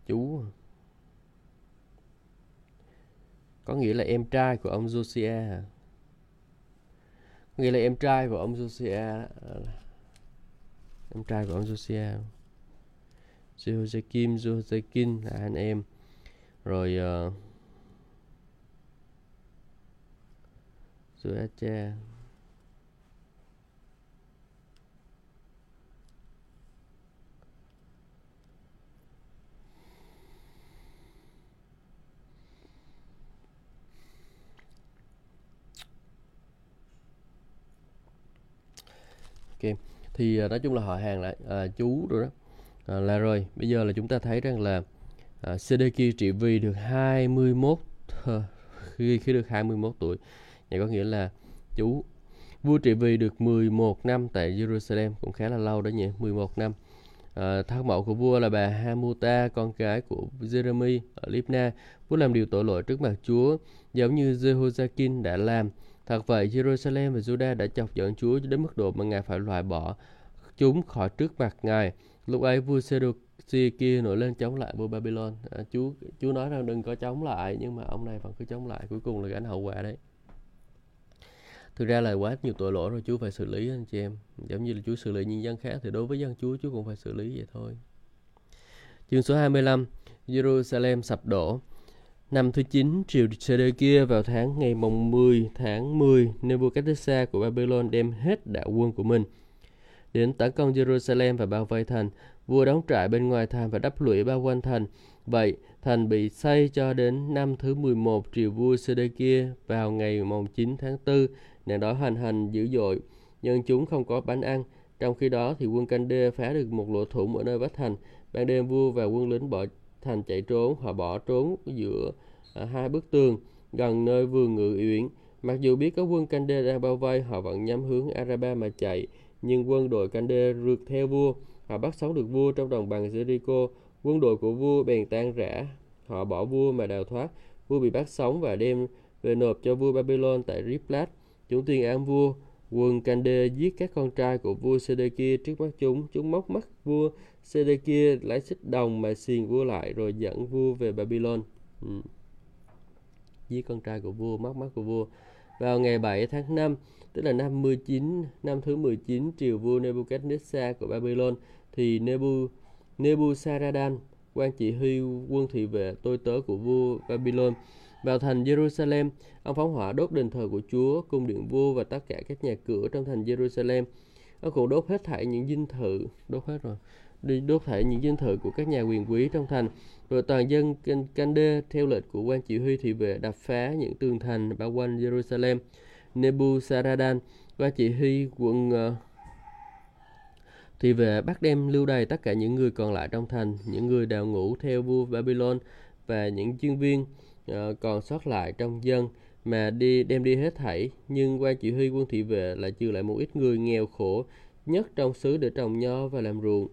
chú có nghĩa là em trai của ông Josiah hả? nghĩa là em trai của ông Josiah ờ, em trai của ông Josiah Jehoiakim, Jehoiakim là anh em? Rồi ờ, uh, Joacha Ok, thì à, nói chung là họ hàng lại à, chú rồi đó. À, là rồi bây giờ là chúng ta thấy rằng là à, Sedeki trị vì được 21 *laughs* khi khi được 21 tuổi vậy có nghĩa là chú vua trị vì được 11 năm tại Jerusalem cũng khá là lâu đó nhỉ 11 năm. À, thác mẫu của vua là bà Hamuta con gái của Jeremy ở Libna. Vua làm điều tội lỗi trước mặt Chúa giống như Jehoiakim đã làm thật vậy Jerusalem và Judah đã chọc giận Chúa đến mức độ mà ngài phải loại bỏ chúng khỏi trước mặt ngài. Lúc ấy vua Seduci kia nổi lên chống lại vua Babylon. À, Chúa chú nói rằng đừng có chống lại nhưng mà ông này vẫn cứ chống lại. Cuối cùng là gánh hậu quả đấy. Thực ra là quá nhiều tội lỗi rồi Chúa phải xử lý anh chị em. Giống như là Chúa xử lý nhân dân khác thì đối với dân chúa Chúa cũng phải xử lý vậy thôi. Chương số 25 Jerusalem sập đổ. Năm thứ 9, triều Sê kia vào tháng ngày mồng 10 tháng 10, Nebuchadnezzar của Babylon đem hết đạo quân của mình đến tấn công Jerusalem và bao vây thành. Vua đóng trại bên ngoài thành và đắp lũy bao quanh thành. Vậy, thành bị xây cho đến năm thứ 11 triều vua Sê-đê-kia vào ngày mùng 9 tháng 4, nạn đói hoành hành dữ dội, nhưng chúng không có bánh ăn. Trong khi đó thì quân canh đê phá được một lỗ thủng ở nơi vách thành. Ban đêm vua và quân lính bỏ thành chạy trốn, họ bỏ trốn giữa à, hai bức tường gần nơi vườn ngự uyển. Mặc dù biết có quân canh đang bao vây, họ vẫn nhắm hướng Araba mà chạy nhưng quân đội Cande rượt theo vua. Họ bắt sống được vua trong đồng bằng Jericho. Quân đội của vua bèn tan rã. Họ bỏ vua mà đào thoát. Vua bị bắt sống và đem về nộp cho vua Babylon tại Riplat. Chúng tuyên án vua. Quân Kande giết các con trai của vua Sedekia trước mắt chúng. Chúng móc mắt vua Sedekia lấy xích đồng mà xiền vua lại rồi dẫn vua về Babylon. Ừ. Giết con trai của vua, móc mắt của vua. Vào ngày 7 tháng 5, tức là năm 19 năm thứ 19 triều vua Nebuchadnezzar của Babylon thì Nebu Nebuzaradan quan chỉ huy quân thị vệ tôi tớ của vua Babylon vào thành Jerusalem ông phóng hỏa đốt đền thờ của Chúa cung điện vua và tất cả các nhà cửa trong thành Jerusalem. Ông cũng đốt hết thảy những dinh thự đốt hết rồi. Đi đốt thảy những dinh thự của các nhà quyền quý trong thành. Rồi toàn dân Cande theo lệnh của quan chỉ huy thị vệ đập phá những tường thành bao quanh Jerusalem. Nebuzaradan quan chỉ huy quận uh, ờ, thì về bắt đem lưu đày tất cả những người còn lại trong thành, những người đào ngũ theo vua Babylon và những chuyên viên. Ờ, còn sót lại trong dân mà đi đem đi hết thảy nhưng quan chỉ huy quân thị vệ lại trừ lại một ít người nghèo khổ nhất trong xứ để trồng nho và làm ruộng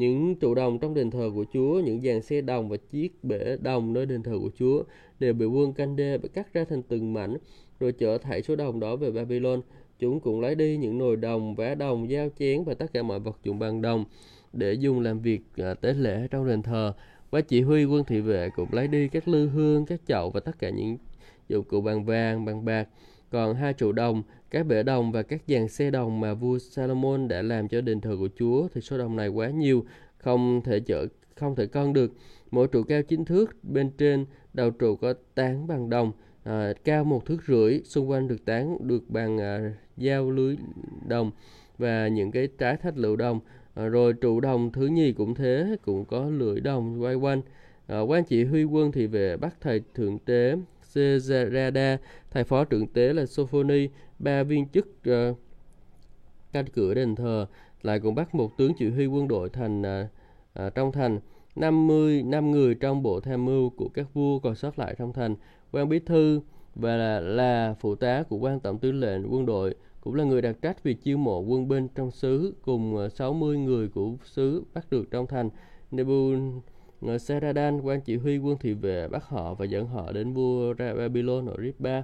những trụ đồng trong đền thờ của Chúa, những dàn xe đồng và chiếc bể đồng nơi đền thờ của Chúa đều bị quân canh đê cắt ra thành từng mảnh rồi chở thảy số đồng đó về Babylon. Chúng cũng lấy đi những nồi đồng, vá đồng, dao chén và tất cả mọi vật dụng bằng đồng để dùng làm việc à, tế lễ trong đền thờ. Và chỉ huy quân thị vệ cũng lấy đi các lư hương, các chậu và tất cả những dụng cụ bằng vàng, bằng bạc. Còn hai trụ đồng, các bể đồng và các dàn xe đồng mà vua Salomon đã làm cho đền thờ của Chúa thì số đồng này quá nhiều, không thể chở không thể cân được. Mỗi trụ cao 9 thước, bên trên đầu trụ có tán bằng đồng, à, cao một thước rưỡi, xung quanh được tán được bằng à, dao lưới đồng và những cái trái thạch lựu đồng. À, rồi trụ đồng thứ nhì cũng thế, cũng có lưỡi đồng quay quanh. À, quan chỉ huy quân thì về bắt thầy thượng tế Sezerada, thầy phó trưởng tế là Sophoni, ba viên chức uh, canh cửa đền thờ, lại cũng bắt một tướng chỉ huy quân đội thành à, à, trong thành. 50 năm người trong bộ tham mưu của các vua còn sót lại trong thành. quan bí thư và là, là phụ tá của quan tổng tư lệnh quân đội cũng là người đặc trách việc chiêu mộ quân binh trong xứ cùng ờ, 60 người của xứ bắt được trong thành. Nebu Seradan, quan chỉ huy quân thị vệ bắt họ và dẫn họ đến vua ra Babylon ở Ribba.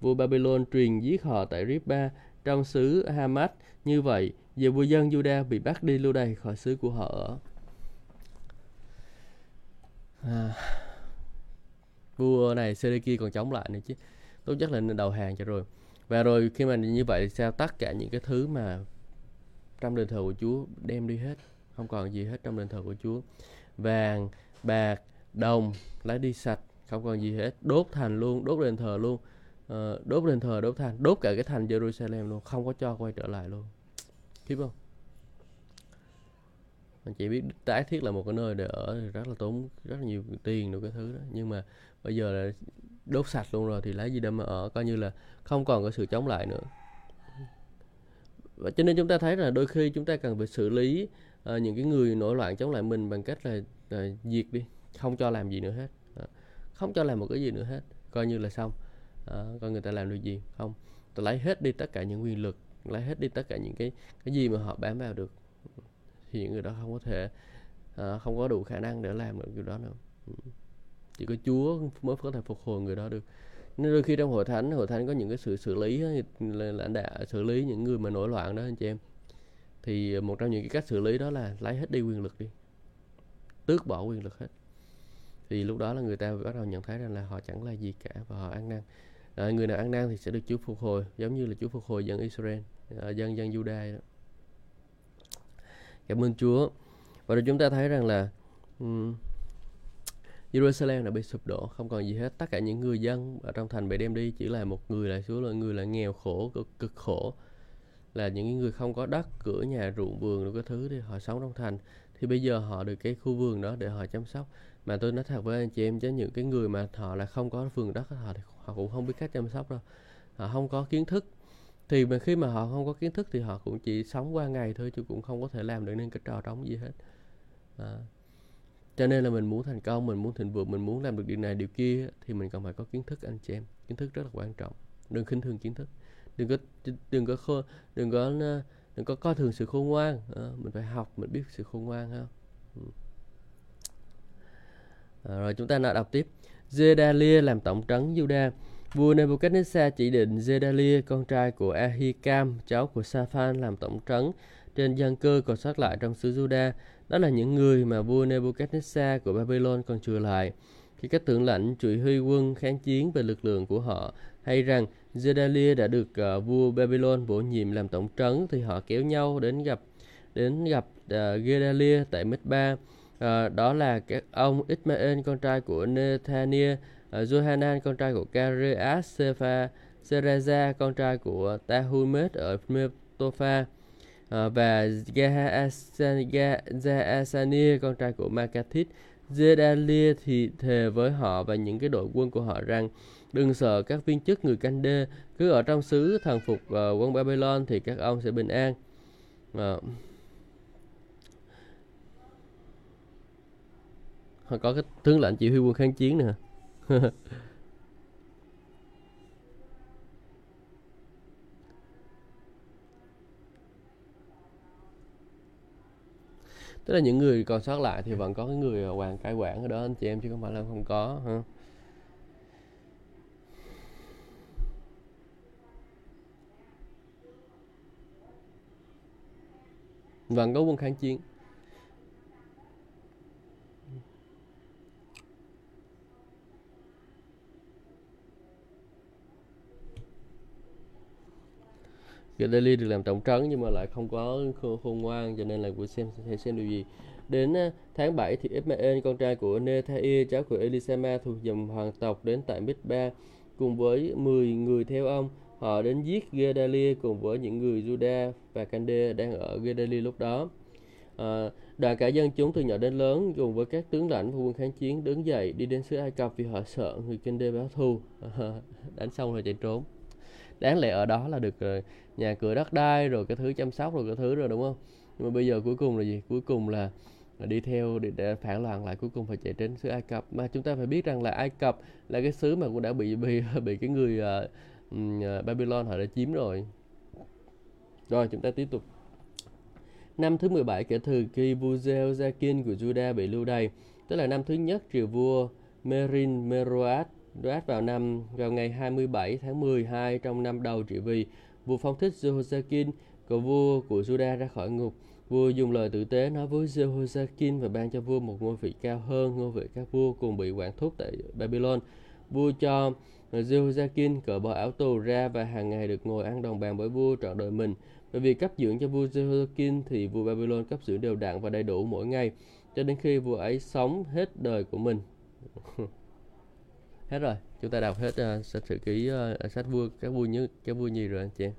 Vua Babylon truyền giết họ tại Ribba trong xứ Hamat Như vậy, giờ vua dân Juda bị bắt đi lưu đày khỏi xứ của họ ở. À, vua này Sedeki còn chống lại nữa chứ. Tốt nhất là nên đầu hàng cho rồi. Và rồi khi mà như vậy sao? Tất cả những cái thứ mà trong đền thờ của Chúa đem đi hết, không còn gì hết trong đền thờ của Chúa. Vàng bạc đồng lấy đi sạch không còn gì hết. Đốt thành luôn đốt đền thờ luôn. Ờ, đốt đền thờ đốt thành đốt cả cái thành Jerusalem luôn không có cho quay trở lại luôn. Khiếp không? Mình chỉ biết tái thiết là một cái nơi để ở thì rất là tốn rất là nhiều tiền đủ cái thứ đó. Nhưng mà bây giờ là đốt sạch luôn rồi thì lấy gì đâu mà ở coi như là không còn có sự chống lại nữa. Và cho nên chúng ta thấy là đôi khi chúng ta cần phải xử lý à, những cái người nổi loạn chống lại mình bằng cách là à, diệt đi không cho làm gì nữa hết. À, không cho làm một cái gì nữa hết coi như là xong. À, coi người ta làm được gì không. Ta lấy hết đi tất cả những quyền lực lấy hết đi tất cả những cái cái gì mà họ bám vào được thì những người đó không có thể à, không có đủ khả năng để làm được điều đó nữa. Ừ chỉ có Chúa mới có thể phục hồi người đó được. Nên đôi khi trong hội thánh hội thánh có những cái sự xử lý là lãnh đạo xử lý những người mà nổi loạn đó anh chị em. Thì một trong những cái cách xử lý đó là lấy hết đi quyền lực đi. Tước bỏ quyền lực hết. Thì lúc đó là người ta bắt đầu nhận thấy rằng là họ chẳng là gì cả và họ ăn năn. À, người nào ăn năn thì sẽ được Chúa phục hồi giống như là Chúa phục hồi dân Israel à, dân dân Judah đó. Cảm ơn Chúa. Và rồi chúng ta thấy rằng là um, Jerusalem đã bị sụp đổ không còn gì hết. Tất cả những người dân ở trong thành bị đem đi chỉ là một người là số là người là nghèo khổ cực, cực khổ. Là những người không có đất cửa nhà ruộng vườn đủ cái thứ thì họ sống trong thành. Thì bây giờ họ được cái khu vườn đó để họ chăm sóc. Mà tôi nói thật với anh chị em chứ những cái người mà họ là không có vườn đất họ thì họ cũng không biết cách chăm sóc đâu. Họ không có kiến thức. Thì mà khi mà họ không có kiến thức thì họ cũng chỉ sống qua ngày thôi chứ cũng không có thể làm được nên cái trò trống gì hết. À cho nên là mình muốn thành công mình muốn thịnh vượng mình muốn làm được điều này điều kia thì mình cần phải có kiến thức anh chị em. Kiến thức rất là quan trọng. Đừng khinh thường kiến thức. Đừng có đừng có khô, đừng có ờ, đừng có coi thường sự khôn ngoan. À, mình phải học mình biết sự khôn ngoan ha. Ừ. À, rồi chúng ta lại đọc tiếp. Zedalia làm tổng trấn Juda. Vua Nebuchadnezzar chỉ định Zedalia con trai của Ahikam cháu của Safan làm tổng trấn trên dân cư còn sót lại trong xứ Juda đó là những người mà vua Nebuchadnezzar của Babylon còn trừ lại khi các tướng lãnh chỉ huy quân kháng chiến về lực lượng của họ hay rằng Zedalia đã được uh, vua Babylon bổ nhiệm làm tổng trấn thì họ kéo nhau đến gặp đến gặp uh, Gedalia tại Mizpa. Uh, ờ, đó là các ông Ismael con trai của Nethania, uh, Johanan con trai của Kareas, Sepha, Sereza con trai của Tahumet ở Metofa uh, và Gahaasania con trai của Makathit. Zedalia thì thề với họ và những cái đội quân của họ rằng Đừng sợ các viên chức người canh đê, cứ ở trong xứ thần phục uh, quân Babylon thì các ông sẽ bình an. Uh, họ có cái tướng lệnh chỉ huy quân kháng chiến nè. *laughs* tức là những người còn sót lại thì ừ. vẫn có cái người ờ, hoàng cai quản ở đó anh chị em chứ không phải là không có ha vẫn có quân kháng chiến. Delhi được làm trọng trấn nhưng mà lại không có khôn ngoan cho nên là của xem sẽ xem điều gì. Đến tháng 7 thì Ismael con trai của Nethaia cháu của Elisama thuộc dòng hoàng tộc đến tại Mitba cùng với 10 người theo ông. Họ đến giết Gedalia cùng với những người Juda và Cande đang ở Gedalia lúc đó. À, đoàn cả dân chúng từ nhỏ đến lớn cùng với các tướng lãnh và quân kháng chiến đứng dậy đi đến xứ Ai Cập vì họ sợ người Cande báo thù. *laughs* Đánh xong rồi chạy trốn. Đáng lẽ ở đó là được ờ, nhà cửa đất đai rồi cái thứ chăm sóc rồi cái thứ rồi đúng không? Nhưng mà bây giờ cuối cùng là gì? Cuối cùng là đi theo để, để phản loạn lại cuối cùng phải chạy đến xứ Ai Cập. Mà chúng ta phải biết rằng là Ai Cập là cái xứ mà cũng đã bị bị *laughs* bị cái người uh, Babylon họ đã chiếm rồi. Rồi chúng ta tiếp tục. Năm thứ 17 kể từ khi vua Jehoiakim của Juda bị lưu đày tức là năm thứ nhất triều vua Merin Meroat Đoát vào năm vào ngày 27 tháng 12 trong năm đầu trị vì, vua phong thích Jehoiakim, cậu vua của Juda ra khỏi ngục. Vua dùng lời tử tế nói với Jehoiakim và ban cho vua một ngôi vị cao hơn ngôi vị các vua cùng bị quản thúc tại Babylon. Vua cho Jehoiakim cởi bỏ áo tù ra và hàng ngày được ngồi ăn đồng bàn với vua trọn đời mình. Bởi vì cấp dưỡng cho vua Jehoiakim thì vua Babylon cấp dưỡng đều đặn và đầy đủ mỗi ngày cho đến khi vua ấy sống hết đời của mình. *laughs* hết rồi. Chúng ta đọc hết ờ, uh, sách sử ký uh, sách vua các vua như các vua nhì rồi anh chị. Em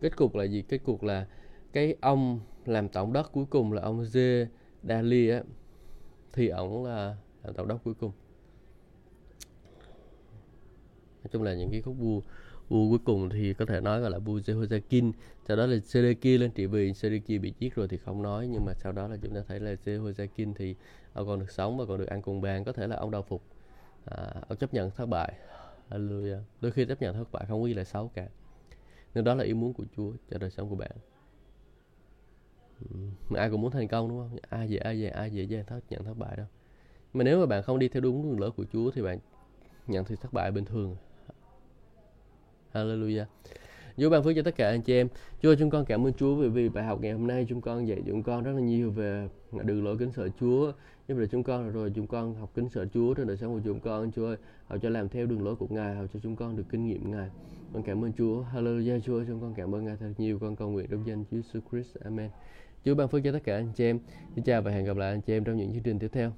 kết cục là gì? Kết cục là cái ông làm tổng đốc cuối cùng là ông Dê Dali á. Thì ổng là làm tổng đốc cuối cùng. Nói chung là những cái khúc vua vua cuối cùng thì có thể nói gọi là vua Jehoiakim. Sau đó là Sedeki lên trị vì. Sedeki bị giết rồi thì không nói nhưng mà sau đó là chúng ta thấy là Jehoiakim thì ông còn được sống và còn được ăn cùng bàn. Có thể là ông đau phục à, ông chấp nhận thất bại. Hallelujah. đôi khi chấp nhận thất bại không có gì là xấu cả. Nhưng đó là ý muốn của Chúa cho đời sống của bạn. Mà ai cũng muốn thành công đúng không? Ai dễ ai dễ ai dễ dàng thất nhận thất bại đâu. Mà nếu mà bạn không đi theo đúng đường lối của Chúa thì bạn nhận thì thất bại bình thường. Hallelujah. Chúa ban phước cho tất cả anh chị em. Chúa chúng con cảm ơn Chúa vì vì bài học ngày hôm nay chúng con dạy chúng con rất là nhiều về đường lối kính sợ Chúa. Nhưng mà chúng con rồi chúng con học kính sợ Chúa trên đời sống của chúng con Chúa ơi. Họ cho làm theo đường lối của Ngài, họ cho chúng con được kinh nghiệm Ngài. Con cảm ơn Chúa. Hallelujah Chúa, chúng con cảm ơn Ngài thật nhiều. Con cầu nguyện trong danh Chúa Jesus Christ. Amen. Chúa ban phước cho tất cả anh chị em. Xin chào và hẹn gặp lại anh chị em trong những chương trình tiếp theo.